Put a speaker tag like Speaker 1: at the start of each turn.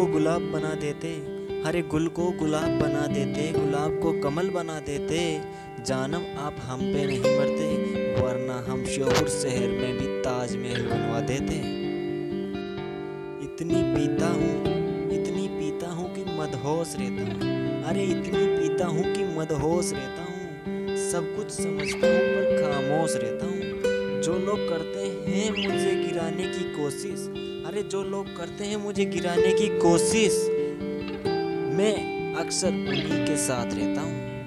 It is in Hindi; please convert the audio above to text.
Speaker 1: को गुलाब बना देते, हरे गुल को गुलाब बना देते, गुलाब को कमल बना देते। जानम आप हम पे नहीं मरते, वरना हम शोहर शहर में भी ताजमहल बनवा देते। इतनी पीता हूँ, इतनी पीता हूँ कि मदहोश रहता हूँ। अरे इतनी पीता हूँ कि मदहोश रहता हूँ। सब कुछ समझता हूँ पर खामोश रहता जो लोग करते हैं मुझे गिराने की कोशिश, अरे जो लोग करते हैं मुझे गिराने की कोशिश, मैं अक्सर उन्हीं के साथ रहता हूँ।